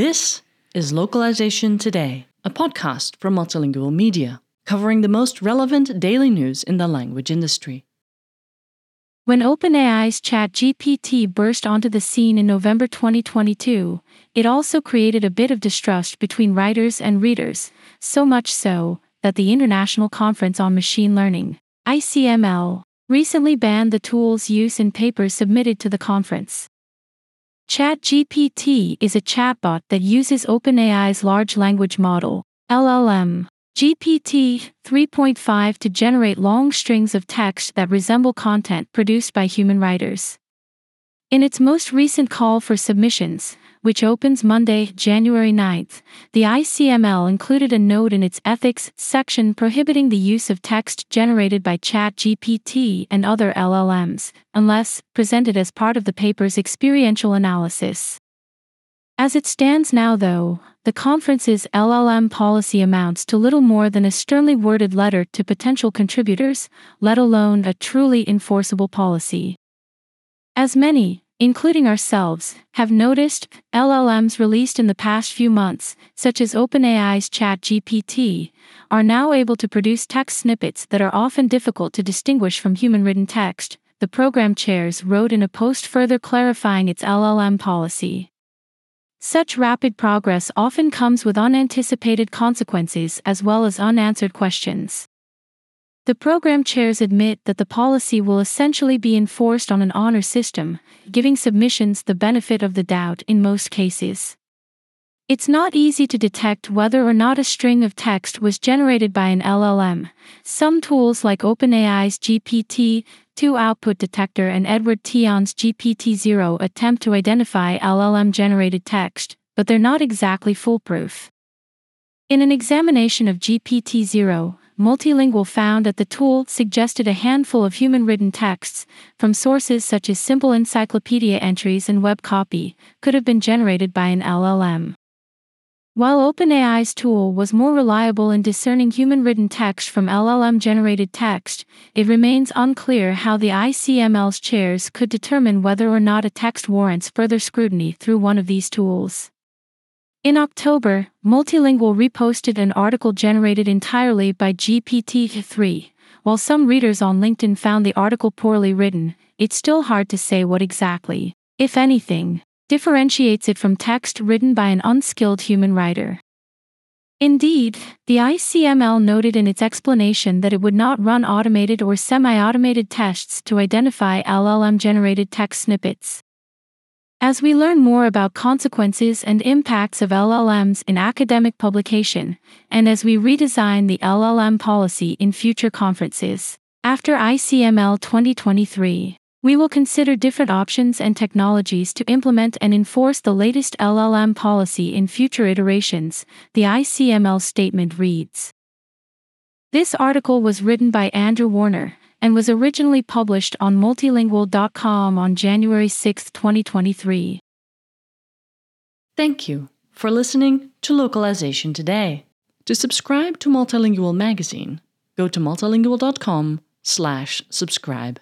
This is Localization Today, a podcast from Multilingual Media, covering the most relevant daily news in the language industry. When OpenAI's ChatGPT burst onto the scene in November 2022, it also created a bit of distrust between writers and readers, so much so that the International Conference on Machine Learning, ICML, recently banned the tool's use in papers submitted to the conference. ChatGPT is a chatbot that uses OpenAI's large language model, LLM, GPT 3.5 to generate long strings of text that resemble content produced by human writers. In its most recent call for submissions, which opens Monday, January 9th, the ICML included a note in its ethics section prohibiting the use of text generated by ChatGPT and other LLMs, unless presented as part of the paper's experiential analysis. As it stands now, though, the conference's LLM policy amounts to little more than a sternly worded letter to potential contributors, let alone a truly enforceable policy. As many, including ourselves, have noticed, LLMs released in the past few months, such as OpenAI's ChatGPT, are now able to produce text snippets that are often difficult to distinguish from human written text, the program chairs wrote in a post further clarifying its LLM policy. Such rapid progress often comes with unanticipated consequences as well as unanswered questions. The program chairs admit that the policy will essentially be enforced on an honor system, giving submissions the benefit of the doubt in most cases. It's not easy to detect whether or not a string of text was generated by an LLM. Some tools like OpenAI's GPT 2 output detector and Edward Tian's GPT 0 attempt to identify LLM generated text, but they're not exactly foolproof. In an examination of GPT 0, Multilingual found that the tool suggested a handful of human written texts, from sources such as simple encyclopedia entries and web copy, could have been generated by an LLM. While OpenAI's tool was more reliable in discerning human written text from LLM generated text, it remains unclear how the ICML's chairs could determine whether or not a text warrants further scrutiny through one of these tools. In October, Multilingual reposted an article generated entirely by GPT-3. While some readers on LinkedIn found the article poorly written, it's still hard to say what exactly, if anything, differentiates it from text written by an unskilled human writer. Indeed, the ICML noted in its explanation that it would not run automated or semi automated tests to identify LLM generated text snippets. As we learn more about consequences and impacts of LLMs in academic publication, and as we redesign the LLM policy in future conferences, after ICML 2023, we will consider different options and technologies to implement and enforce the latest LLM policy in future iterations, the ICML statement reads. This article was written by Andrew Warner, and was originally published on multilingual.com on January 6, 2023. Thank you for listening to Localization Today. To subscribe to Multilingual magazine, go to multilingual.com/subscribe.